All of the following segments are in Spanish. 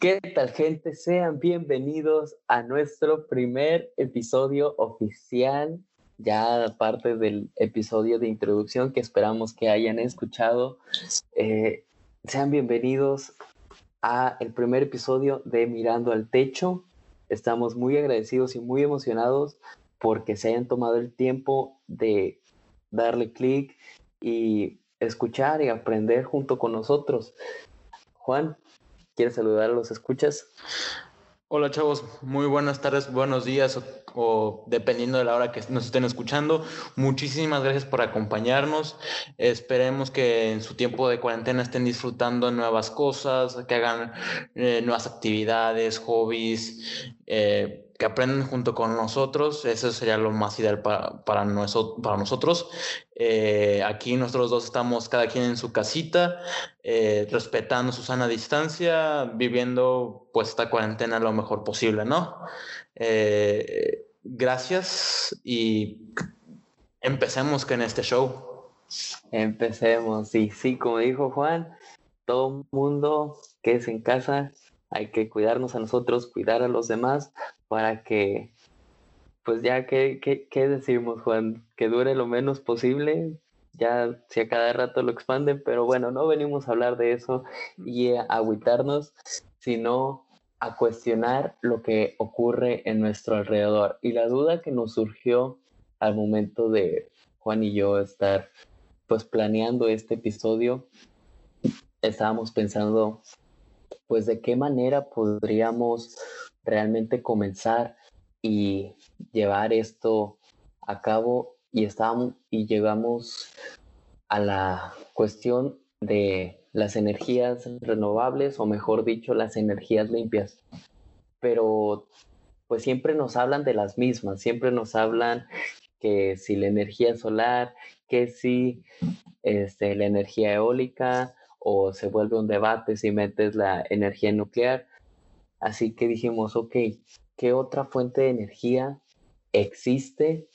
¿Qué tal gente? Sean bienvenidos a nuestro primer episodio oficial, ya parte del episodio de introducción que esperamos que hayan escuchado. Eh, sean bienvenidos a el primer episodio de Mirando al Techo. Estamos muy agradecidos y muy emocionados porque se hayan tomado el tiempo de darle clic y escuchar y aprender junto con nosotros. Juan, ¿quieres saludar los escuchas? Hola chavos, muy buenas tardes, buenos días o, dependiendo de la hora que nos estén escuchando. Muchísimas gracias por acompañarnos. Esperemos que en su tiempo de cuarentena estén disfrutando nuevas cosas, que hagan eh, nuevas actividades, hobbies. Eh, que aprendan junto con nosotros, eso sería lo más ideal para, para, para nosotros. Eh, aquí nosotros dos estamos cada quien en su casita, eh, respetando su sana distancia, viviendo pues esta cuarentena lo mejor posible, ¿no? Eh, gracias y empecemos con este show. Empecemos, y sí, como dijo Juan, todo mundo que es en casa, hay que cuidarnos a nosotros, cuidar a los demás, para que, pues ya, ¿qué, qué, decimos, Juan? Que dure lo menos posible, ya si a cada rato lo expanden, pero bueno, no venimos a hablar de eso y a agüitarnos, sino a cuestionar lo que ocurre en nuestro alrededor. Y la duda que nos surgió al momento de Juan y yo estar pues planeando este episodio, estábamos pensando pues de qué manera podríamos realmente comenzar y llevar esto a cabo. Y estamos y llegamos a la cuestión de las energías renovables o mejor dicho las energías limpias. Pero pues siempre nos hablan de las mismas siempre nos hablan que si la energía solar que si este, la energía eólica o se vuelve un debate si metes la energía nuclear Así que dijimos, ok, ¿qué otra fuente de energía existe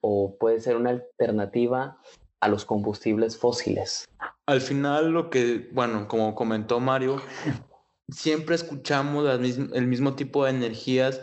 o puede ser una alternativa a los combustibles fósiles? Al final lo que, bueno, como comentó Mario, siempre escuchamos el mismo tipo de energías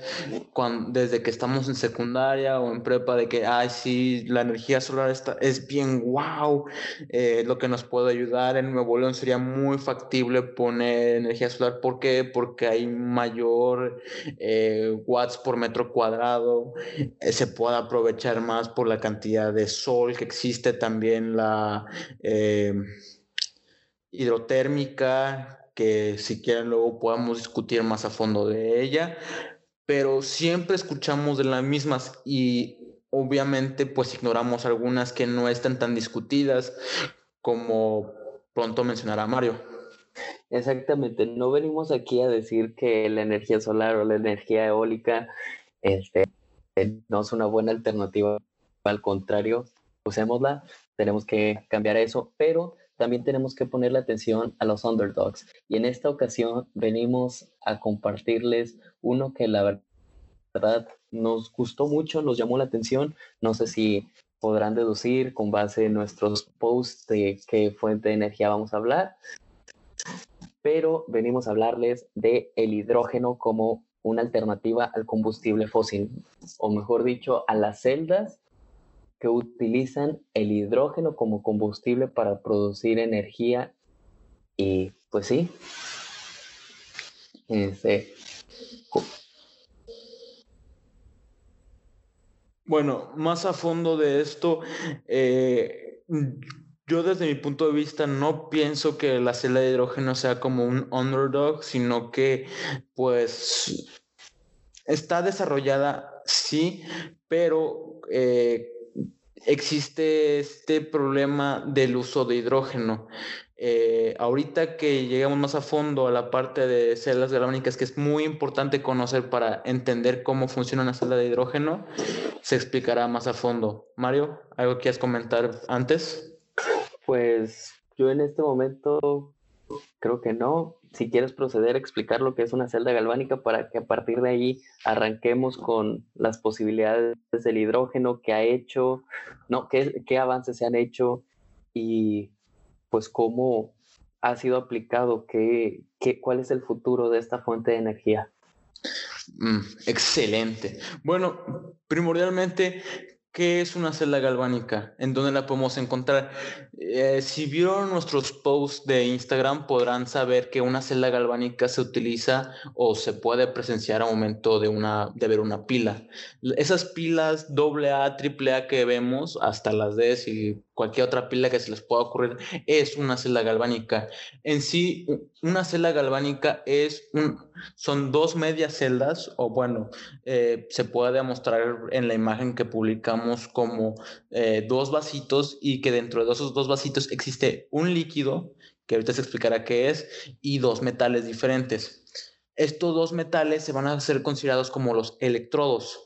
desde que estamos en secundaria o en prepa, de que, ay, sí, la energía solar está, es bien wow, eh, lo que nos puede ayudar. En Nuevo León sería muy factible poner energía solar. ¿Por qué? Porque hay mayor eh, watts por metro cuadrado, eh, se puede aprovechar más por la cantidad de sol que existe, también la hidrotérmica que si quieren luego podamos discutir más a fondo de ella, pero siempre escuchamos de las mismas y obviamente pues ignoramos algunas que no están tan discutidas como pronto mencionará Mario. Exactamente, no venimos aquí a decir que la energía solar o la energía eólica este, no es una buena alternativa, al contrario, usémosla, tenemos que cambiar eso, pero también tenemos que ponerle atención a los underdogs. Y en esta ocasión venimos a compartirles uno que la verdad nos gustó mucho, nos llamó la atención. No sé si podrán deducir con base en nuestros posts de qué fuente de energía vamos a hablar. Pero venimos a hablarles de el hidrógeno como una alternativa al combustible fósil, o mejor dicho, a las celdas que utilizan el hidrógeno como combustible para producir energía y pues sí, este, bueno, más a fondo de esto, eh, yo desde mi punto de vista no pienso que la celda de hidrógeno sea como un underdog, sino que pues está desarrollada, sí, pero eh, existe este problema del uso de hidrógeno. Eh, ahorita que llegamos más a fondo a la parte de celdas galvánicas, que es muy importante conocer para entender cómo funciona una celda de hidrógeno, se explicará más a fondo. Mario, ¿algo quieras comentar antes? Pues yo en este momento creo que no si quieres proceder a explicar lo que es una celda galvánica para que a partir de ahí arranquemos con las posibilidades del hidrógeno que ha hecho, no, qué, qué avances se han hecho y pues cómo ha sido aplicado? ¿Qué, qué, ¿Cuál es el futuro de esta fuente de energía? Mm, excelente. Bueno, primordialmente ¿Qué es una celda galvánica? ¿En dónde la podemos encontrar? Eh, si vieron nuestros posts de Instagram podrán saber que una celda galvánica se utiliza o se puede presenciar a momento de, una, de ver una pila. Esas pilas AA, AAA que vemos, hasta las D y cualquier otra pila que se les pueda ocurrir, es una celda galvánica. En sí, una celda galvánica es un, son dos medias celdas, o bueno, eh, se puede demostrar en la imagen que publicamos como eh, dos vasitos y que dentro de esos dos vasitos existe un líquido, que ahorita se explicará qué es, y dos metales diferentes. Estos dos metales se van a ser considerados como los electrodos.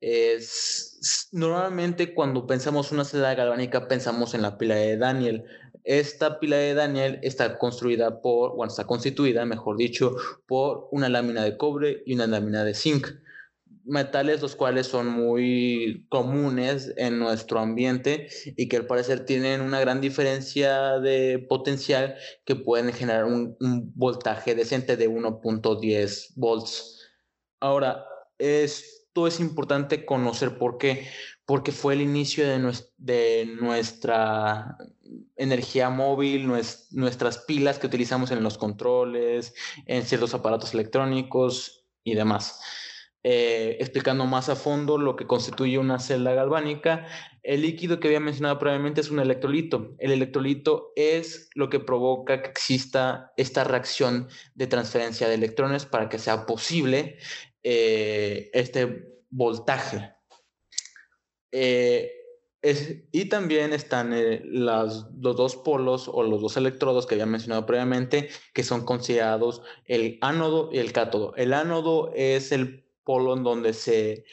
Es, normalmente cuando pensamos una celda galvánica pensamos en la pila de Daniel, esta pila de Daniel está construida por, bueno, está constituida, mejor dicho, por una lámina de cobre y una lámina de zinc. Metales los cuales son muy comunes en nuestro ambiente y que al parecer tienen una gran diferencia de potencial que pueden generar un, voltaje decente de 1.10 volts. Ahora, esto es importante conocer por qué, porque fue el inicio de, nuestra energía móvil, nuestras pilas que utilizamos en los controles, en ciertos aparatos electrónicos y demás. Eh, explicando más a fondo lo que constituye una celda galvánica, el líquido que había mencionado previamente es un electrolito. El electrolito es lo que provoca que exista esta reacción de transferencia de electrones para que sea posible eh, este voltaje. Eh, y también están eh, los dos polos o los dos electrodos que había mencionado previamente, que son considerados el ánodo y el cátodo. El ánodo es el polo en donde se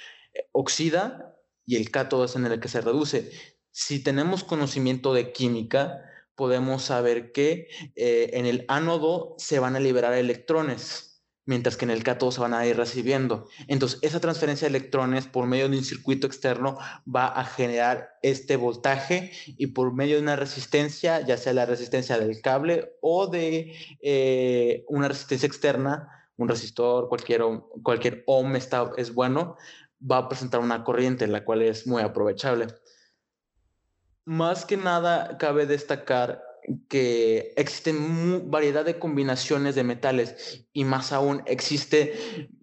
oxida y el cátodo es en el que se reduce. Si tenemos conocimiento de química, podemos saber que en el ánodo se van a liberar electrones mientras que en el cátodo se van a ir recibiendo. Entonces, esa transferencia de electrones por medio de un circuito externo va a generar este voltaje y por medio de una resistencia, ya sea la resistencia del cable o de eh, una resistencia externa, un resistor, cualquier, cualquier ohm está, es bueno, va a presentar una corriente, la cual es muy aprovechable. Más que nada, cabe destacar que existen variedad de combinaciones de metales y más aún existe,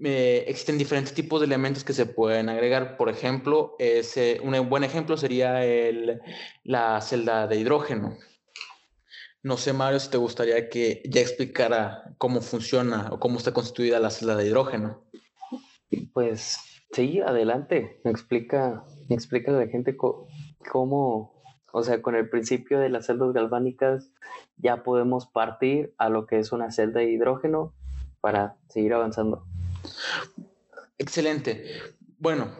eh, existen diferentes tipos de elementos que se pueden agregar. Por ejemplo, ese, un buen ejemplo sería el, la celda de hidrógeno. No sé, Mario, si te gustaría que ya explicara cómo funciona o cómo está constituida la celda de hidrógeno. Pues sí, adelante. Explica, me explica a la gente cómo, o sea, con el principio de las celdas galvánicas ya podemos partir a lo que es una celda de hidrógeno para seguir avanzando. Excelente. Bueno,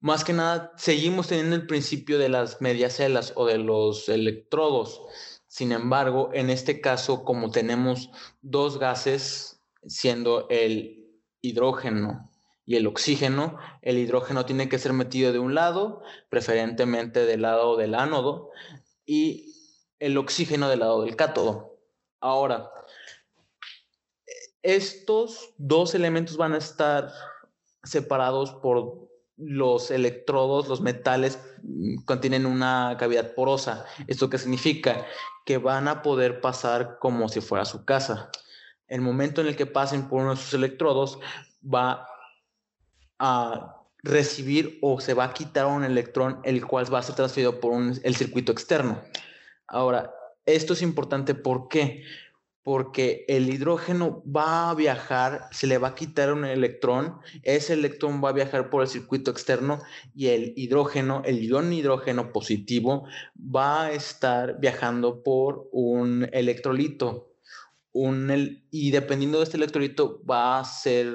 más que nada, seguimos teniendo el principio de las mediacelas o de los electrodos. Sin embargo, en este caso, como tenemos dos gases, siendo el hidrógeno y el oxígeno, el hidrógeno tiene que ser metido de un lado, preferentemente del lado del ánodo, y el oxígeno del lado del cátodo. Ahora, estos dos elementos van a estar separados por los electrodos, los metales mm, contienen una cavidad porosa. ¿Esto qué significa? Que van a poder pasar como si fuera su casa. El momento en el que pasen por uno de sus electrodos va a recibir o se va a quitar un electrón, el cual va a ser transferido por el circuito externo. Ahora, esto es importante, ¿por qué? Porque el hidrógeno va a viajar, se le va a quitar un electrón, ese electrón va a viajar por el circuito externo y el hidrógeno, el ion hidrógeno positivo, va a estar viajando por un electrolito. Un, y dependiendo de este electrolito va a ser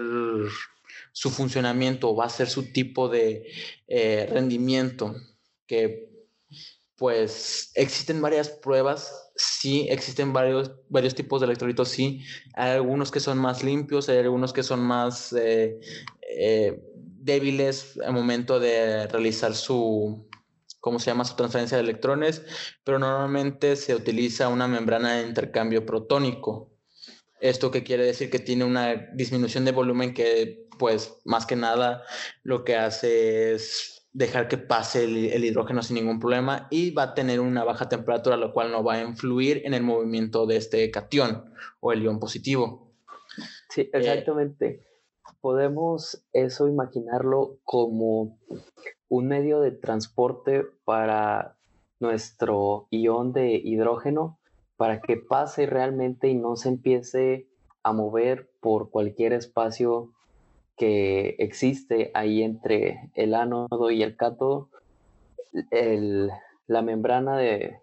su funcionamiento va a ser su tipo de eh, rendimiento, que pues existen varias pruebas, sí, existen varios, varios tipos de electrolitos, sí, hay algunos que son más limpios, hay algunos que son más eh, eh, débiles al momento de realizar su cómo se llama su transferencia de electrones, pero normalmente se utiliza una membrana de intercambio protónico. Esto que quiere decir que tiene una disminución de volumen que, pues, más que nada lo que hace es dejar que pase el, hidrógeno sin ningún problema y va a tener una baja temperatura, lo cual no va a influir en el movimiento de este cation o el ion positivo. Sí, eh, exactamente. Podemos eso imaginarlo como un medio de transporte para nuestro ion de hidrógeno para que pase realmente y no se empiece a mover por cualquier espacio que existe ahí entre el ánodo y el cátodo. la membrana de,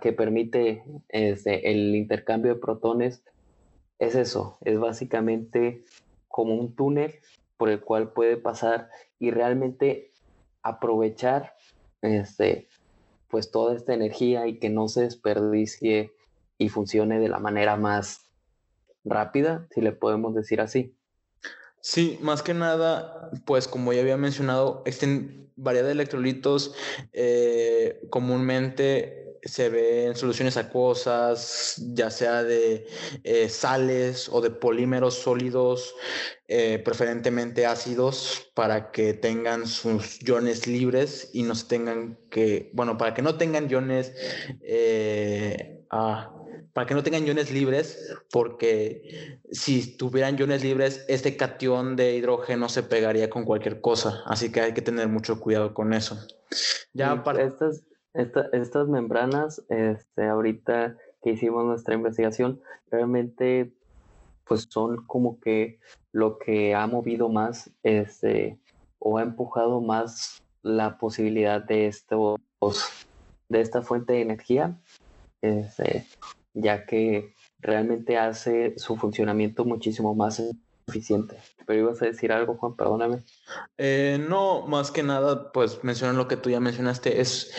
que permite este, el intercambio de protones es eso, es básicamente como un túnel por el cual puede pasar y realmente aprovechar este, pues toda esta energía y que no se desperdicie y funcione de la manera más rápida, si le podemos decir así. Sí, más que nada, pues como ya había mencionado, existen variedad de electrolitos eh, comúnmente se ve en soluciones acuosas, ya sea de eh, sales o de polímeros sólidos, eh, preferentemente ácidos, para que tengan sus iones libres y no se tengan que, bueno, para que no tengan iones, eh, ah, para que no tengan iones libres, porque si tuvieran iones libres, este cation de hidrógeno se pegaría con cualquier cosa, así que hay que tener mucho cuidado con eso. Ya para... Estas estas membranas, este, ahorita que hicimos nuestra investigación, realmente pues son como que lo que ha movido más este, o ha empujado más la posibilidad de estos de esta fuente de energía, este, ya que realmente hace su funcionamiento muchísimo más eficiente. Pero ibas a decir algo, Juan, perdóname. Eh, no, más que nada, pues mencionar lo que tú ya mencionaste. Es,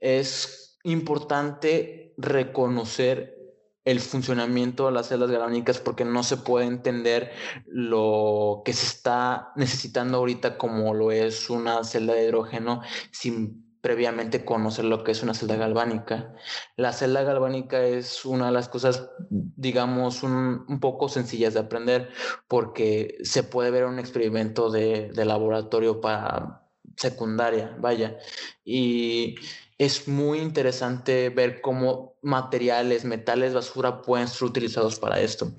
es importante reconocer el funcionamiento de las celdas galvánicas porque no se puede entender lo que se está necesitando ahorita como lo es una celda de hidrógeno sin previamente conocer lo que es una celda galvánica. La celda galvánica es una de las cosas, digamos, un, poco sencillas de aprender porque se puede ver un experimento de, de laboratorio para secundaria, vaya. Y es muy interesante ver cómo materiales, metales, basura pueden ser utilizados para esto.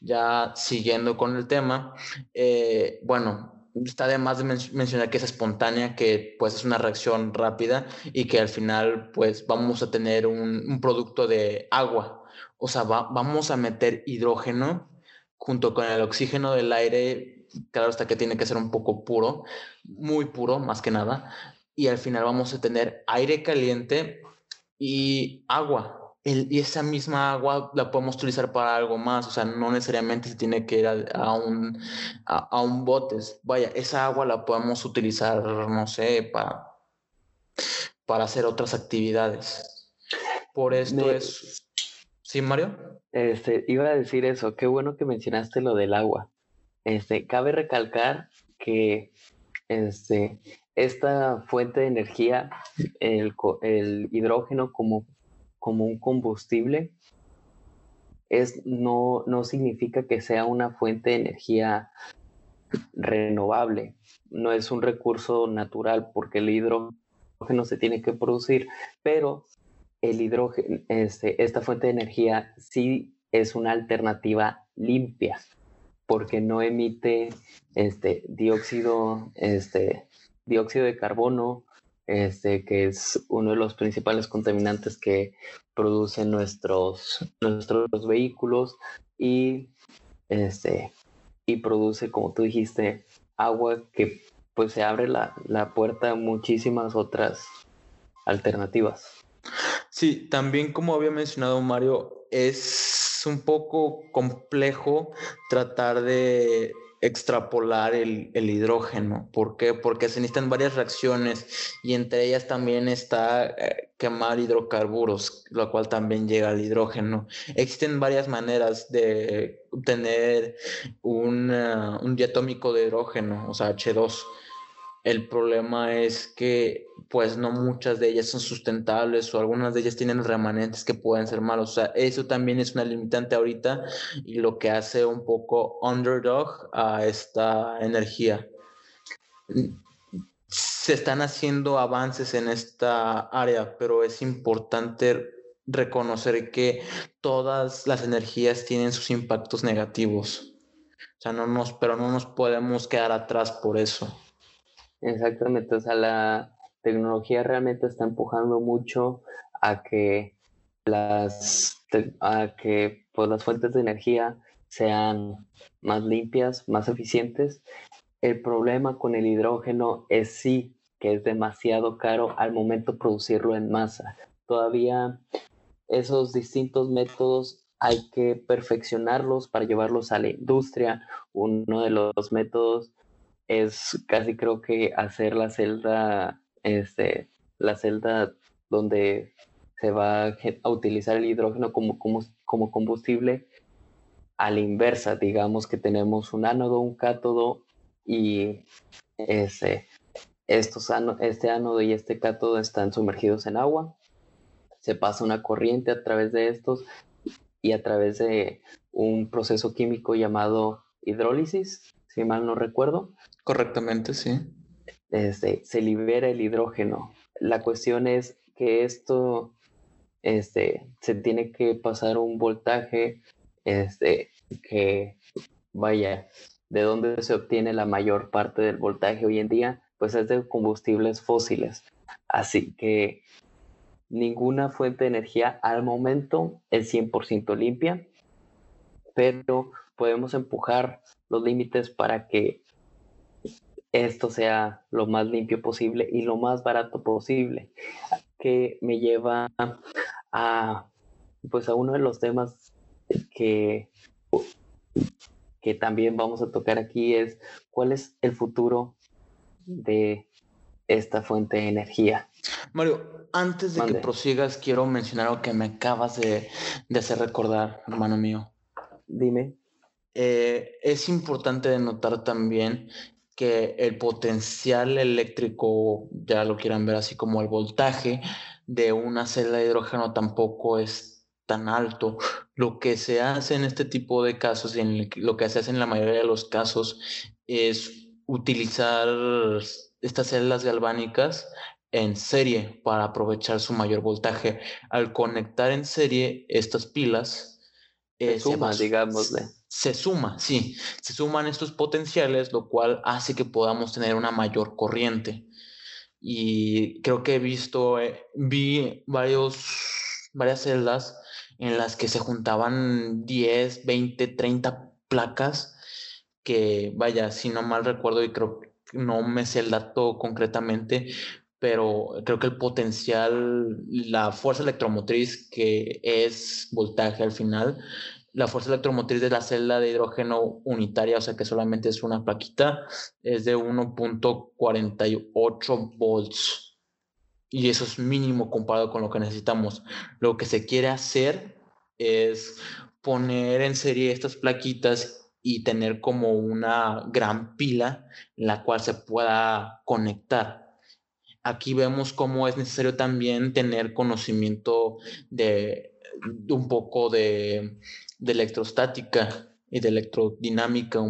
Ya siguiendo con el tema, eh, bueno, está además de mencionar que es espontánea, que pues es una reacción rápida y que al final pues vamos a tener un, producto de agua. O sea, vamos a meter hidrógeno junto con el oxígeno del aire, claro hasta que tiene que ser un poco puro, muy puro más que nada, y al final vamos a tener aire caliente y agua y esa misma agua la podemos utilizar para algo más, o sea, no necesariamente se tiene que ir a, un, a, un bote. Vaya, esa agua la podemos utilizar, no sé, para, para hacer otras actividades. Por esto es... ¿Sí, Mario? Este, iba a decir eso, qué bueno que mencionaste lo del agua. Este, cabe recalcar que este, esta fuente de energía, el, el hidrógeno como como un combustible, es, no, no significa que sea una fuente de energía renovable, no es un recurso natural porque el hidrógeno se tiene que producir, pero el hidrógeno, este, esta fuente de energía sí es una alternativa limpia porque no emite este, dióxido, este, dióxido de carbono, este, que es uno de los principales contaminantes que producen nuestros, nuestros vehículos y, este, y produce, como tú dijiste, agua que pues se abre la, la puerta a muchísimas otras alternativas. Sí, también como había mencionado Mario, es un poco complejo tratar de extrapolar el, hidrógeno. ¿Por qué? Porque se necesitan varias reacciones y entre ellas también está eh, quemar hidrocarburos, lo cual también llega al hidrógeno. Existen varias maneras de obtener un, uh, un diatómico de hidrógeno, o sea, H2. El problema es que pues no muchas de ellas son sustentables o algunas de ellas tienen remanentes que pueden ser malos. O sea, eso también es una limitante ahorita y lo que hace un poco underdog a esta energía. Se están haciendo avances en esta área, pero es importante reconocer que todas las energías tienen sus impactos negativos. O sea, no nos, pero no nos podemos quedar atrás por eso. Exactamente, o sea, la tecnología realmente está empujando mucho a que las, a que pues, las fuentes de energía sean más limpias, más eficientes. El problema con el hidrógeno es sí que es demasiado caro al momento producirlo en masa. Todavía esos distintos métodos hay que perfeccionarlos para llevarlos a la industria. Uno de los métodos es casi creo que hacer la celda, este, la celda donde se va a utilizar el hidrógeno como, como, como combustible a la inversa, digamos que tenemos un ánodo, un cátodo y ese, estos este ánodo y este cátodo están sumergidos en agua. Se pasa una corriente a través de estos y a través de un proceso químico llamado hidrólisis, si mal no recuerdo, Correctamente, sí. Este, se libera el hidrógeno. La cuestión es que esto este, se tiene que pasar un voltaje este, que vaya, de dónde se obtiene la mayor parte del voltaje hoy en día, pues es de combustibles fósiles. Así que ninguna fuente de energía al momento es 100% limpia, pero podemos empujar los límites para que esto sea lo más limpio posible y lo más barato posible, que me lleva a, pues a uno de los temas que, que también vamos a tocar aquí es cuál es el futuro de esta fuente de energía. Mario, antes de que prosigas, quiero mencionar algo que me acabas de, de hacer recordar, hermano mío. Dime. Eh, es importante notar también que el potencial eléctrico, ya lo quieran ver así como el voltaje de una celda de hidrógeno tampoco es tan alto. Lo que se hace en este tipo de casos, en lo que se hace en la mayoría de los casos, es utilizar estas celdas galvánicas en serie para aprovechar su mayor voltaje. Al conectar en serie estas pilas, eh, suma, digámosle se suma, sí, se suman estos potenciales, lo cual hace que podamos tener una mayor corriente. Y creo que he visto, eh, vi varios, varias celdas en las que se juntaban 10, 20, 30 placas, que vaya, si no mal recuerdo y creo que no me sé el dato concretamente, pero creo que el potencial, la fuerza electromotriz que es voltaje al final, la fuerza electromotriz de la celda de hidrógeno unitaria, o sea que solamente es una plaquita, es de 1.48 volts. Y eso es mínimo comparado con lo que necesitamos. Lo que se quiere hacer es poner en serie estas plaquitas y tener como una gran pila en la cual se pueda conectar. Aquí vemos cómo es necesario también tener conocimiento de un poco de de electrostática y de electrodinámica,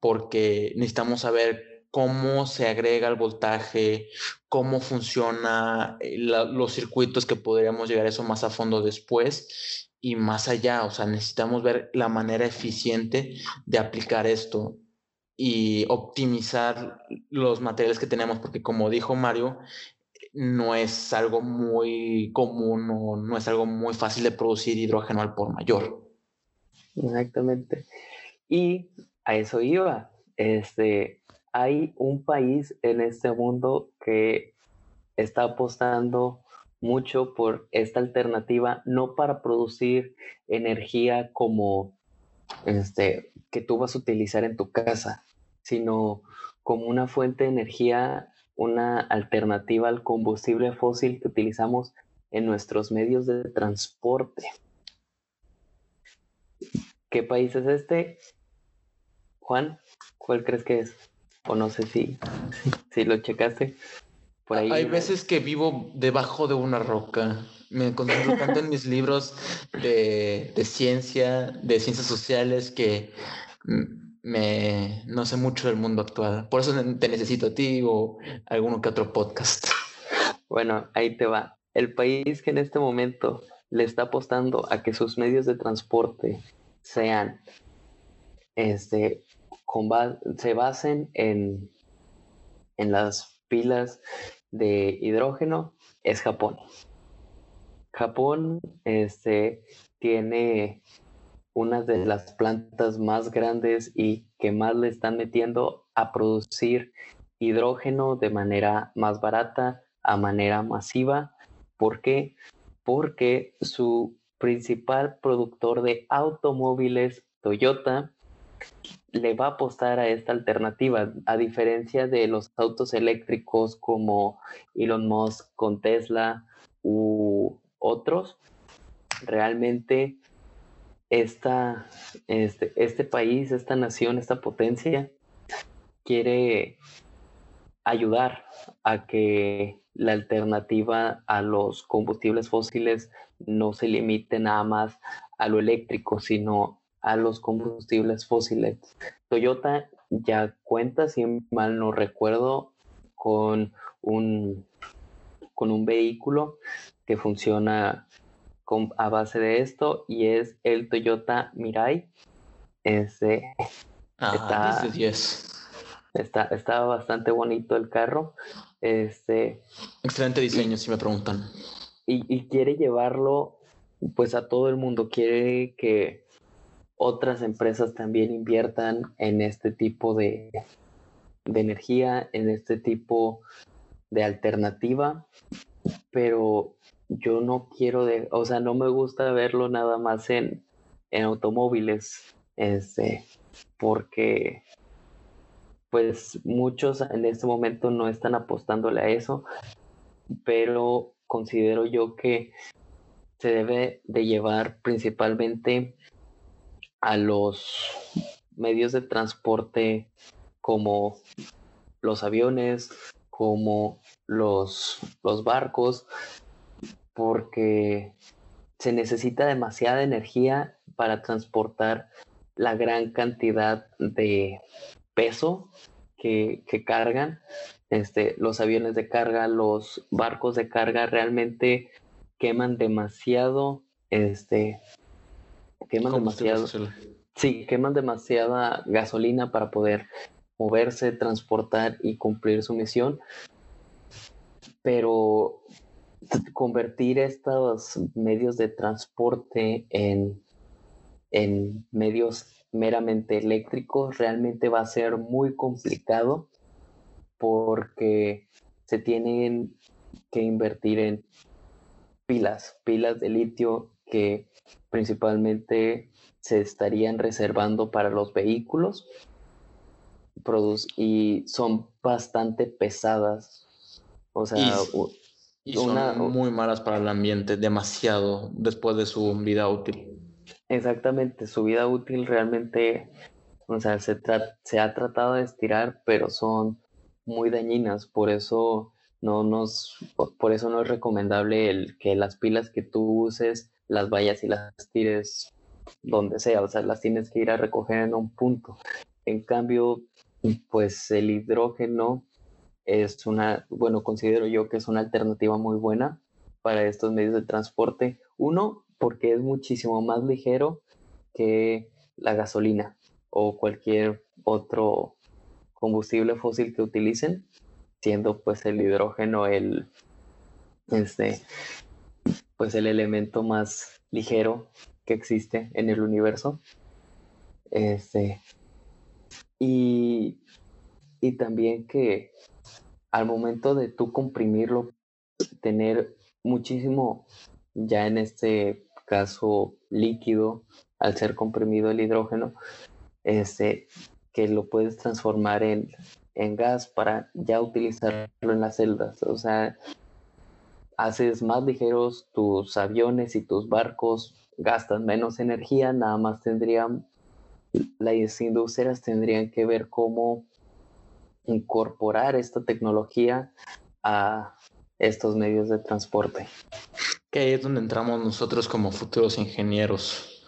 porque necesitamos saber cómo se agrega el voltaje, cómo funciona eh, los circuitos que podríamos llegar a eso más a fondo después y más allá, o sea, necesitamos ver la manera eficiente de aplicar esto y optimizar los materiales que tenemos, porque como dijo Mario, no es algo muy común o no es algo muy fácil de producir hidrógeno al por mayor. Exactamente. Y a eso iba. Este, hay un país en este mundo que está apostando mucho por esta alternativa, no para producir energía como este, que tú vas a utilizar en tu casa, sino como una fuente de energía, una alternativa al combustible fósil que utilizamos en nuestros medios de transporte. ¿Qué país es este? Juan, ¿cuál crees que es? o no sé si, si, lo checaste. Por ahí, Hay veces que vivo debajo de una roca. Me concentro tanto en mis libros de, de ciencia, de ciencias sociales, que me no sé mucho del mundo actual. Por eso te necesito a ti o alguno que otro podcast. Bueno, ahí te va. El país que en este momento le está apostando a que sus medios de transporte sean, este, se basen en, en las pilas de hidrógeno, es Japón. Japón este, tiene una de las plantas más grandes y que más le están metiendo a producir hidrógeno de manera más barata, a manera masiva. ¿Por qué? Porque su principal productor de automóviles, Toyota, le va a apostar a esta alternativa, a diferencia de los autos eléctricos como Elon Musk con Tesla u otros. Realmente esta, este, este país, esta nación, esta potencia quiere ayudar a que la alternativa a los combustibles fósiles no se limite nada más a lo eléctrico, sino a los combustibles fósiles. Toyota ya cuenta, si mal no recuerdo, con un, con un vehículo que funciona a base de esto y es el Toyota Mirai. Ese ah, está, está, bastante bonito el carro. Este, Excelente diseño, si me preguntan. Y, quiere llevarlo pues a todo el mundo. Quiere que otras empresas también inviertan en este tipo de, de energía, en este tipo de alternativa. Pero yo no quiero, de, o sea, no me gusta verlo nada más en, en automóviles, este, porque pues muchos en este momento no están apostándole a eso, pero considero yo que se debe de llevar principalmente a los medios de transporte como los aviones, como los, los barcos, porque se necesita demasiada energía para transportar la gran cantidad de peso que, cargan. Este, los aviones de carga, los barcos de carga realmente queman demasiado, este, queman demasiado. Sí, queman demasiada gasolina para poder moverse, transportar y cumplir su misión. Pero convertir estos medios de transporte en, en medios meramente eléctricos realmente va a ser muy complicado porque se tienen que invertir en pilas, pilas de litio que principalmente se estarían reservando para los vehículos y son bastante pesadas. O sea, y son muy malas para el ambiente, demasiado después de su vida útil. Exactamente, su vida útil realmente, o sea, se, se ha tratado de estirar, pero son muy dañinas, por eso no nos, por eso no es recomendable el que las pilas que tú uses las vayas y las tires donde sea, o sea, las tienes que ir a recoger en un punto. En cambio, pues el hidrógeno es una, bueno, considero yo que es una alternativa muy buena para estos medios de transporte. Uno, porque es muchísimo más ligero que la gasolina o cualquier otro combustible fósil que utilicen, siendo pues el hidrógeno el, este, pues el elemento más ligero que existe en el universo. Este, y, y también que al momento de tú comprimirlo, tener muchísimo, ya en este caso líquido, al ser comprimido el hidrógeno, este, que lo puedes transformar en, en gas para ya utilizarlo en las celdas. O sea, haces más ligeros tus aviones y tus barcos, gastan menos energía, nada más tendrían, las industrias tendrían que ver cómo incorporar esta tecnología a estos medios de transporte. Que ahí es donde entramos nosotros como futuros ingenieros.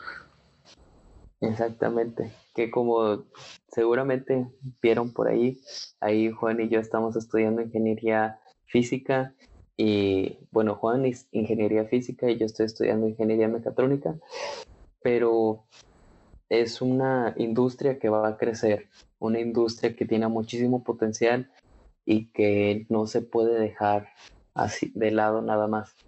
Exactamente, que como seguramente vieron por ahí, ahí Juan y yo estamos estudiando ingeniería física y bueno, Juan es ingeniería física y yo estoy estudiando ingeniería mecatrónica, pero es una industria que va a crecer, una industria que tiene muchísimo potencial y que no se puede dejar así de lado nada más.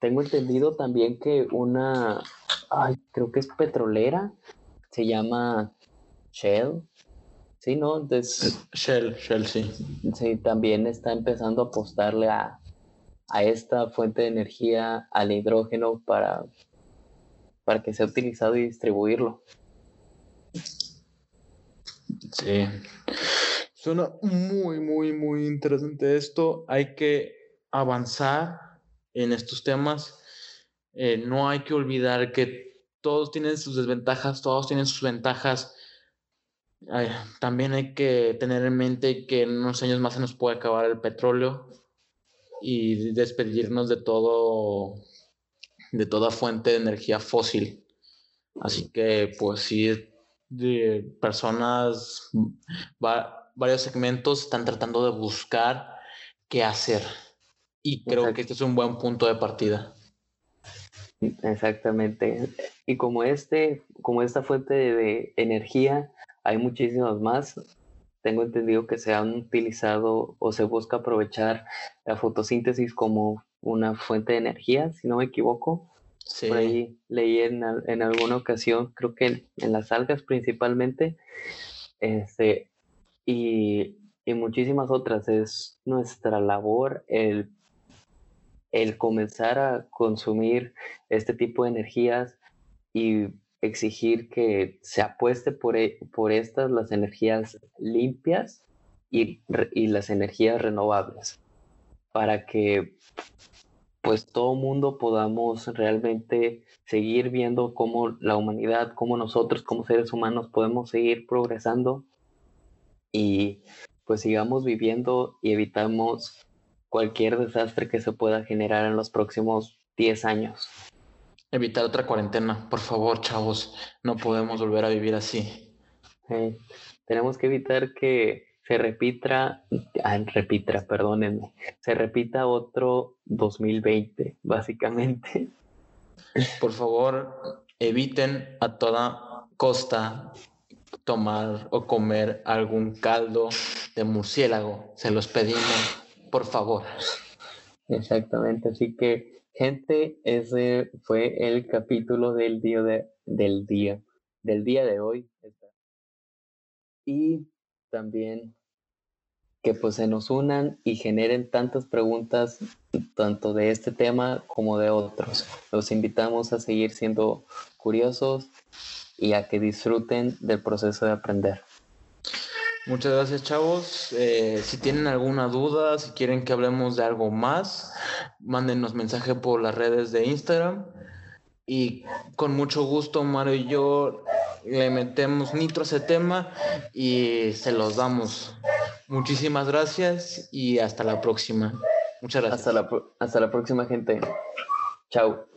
Tengo entendido también que una, ay, creo que es petrolera, se llama Shell. Sí, ¿no? Shell, Shell, sí. Sí, también está empezando a apostarle a, a esta fuente de energía, al hidrógeno, para, para que sea utilizado y distribuirlo. Sí. Suena muy, muy, muy interesante esto. Hay que avanzar en estos temas. Eh, no hay que olvidar que todos tienen sus desventajas, todos tienen sus ventajas. también hay que tener en mente que en unos años más se nos puede acabar el petróleo y despedirnos de todo, de toda fuente de energía fósil. Así que, pues sí, de personas, varios segmentos están tratando de buscar qué hacer. Y creo que este es un buen punto de partida. Exactamente. Y como este, como esta fuente de energía, hay muchísimas más. Tengo entendido que se han utilizado o se busca aprovechar la fotosíntesis como una fuente de energía, si no me equivoco. Por ahí leí en, en, alguna ocasión, creo que en, las algas principalmente, este, y, y, muchísimas otras. Es nuestra labor el, el comenzar a consumir este tipo de energías y exigir que se apueste por, e, por estas, las energías limpias y, y las energías renovables, para que pues todo mundo podamos realmente seguir viendo cómo la humanidad, cómo nosotros como seres humanos podemos seguir progresando y pues sigamos viviendo y evitamos cualquier desastre que se pueda generar en los próximos 10 años. Evitar otra cuarentena, por favor, chavos. No podemos volver a vivir así. tenemos que evitar que se repita, ah, repita, perdónenme, se repita otro 2020, básicamente. Por favor, eviten a toda costa tomar o comer algún caldo de murciélago. Se los pedimos, por favor. Exactamente, así que gente, ese fue el capítulo del día de, del día, del día de hoy. Y también que pues se nos unan y generen tantas preguntas tanto de este tema como de otros. Los invitamos a seguir siendo curiosos y a que disfruten del proceso de aprender. Muchas gracias chavos. Eh, si tienen alguna duda, si quieren que hablemos de algo más, mándenos mensaje por las redes de Instagram. Y con mucho gusto Mario y yo le metemos nitro a ese tema y se los damos. Muchísimas gracias y hasta la próxima. Muchas gracias. Hasta la, hasta la próxima, gente. Chao.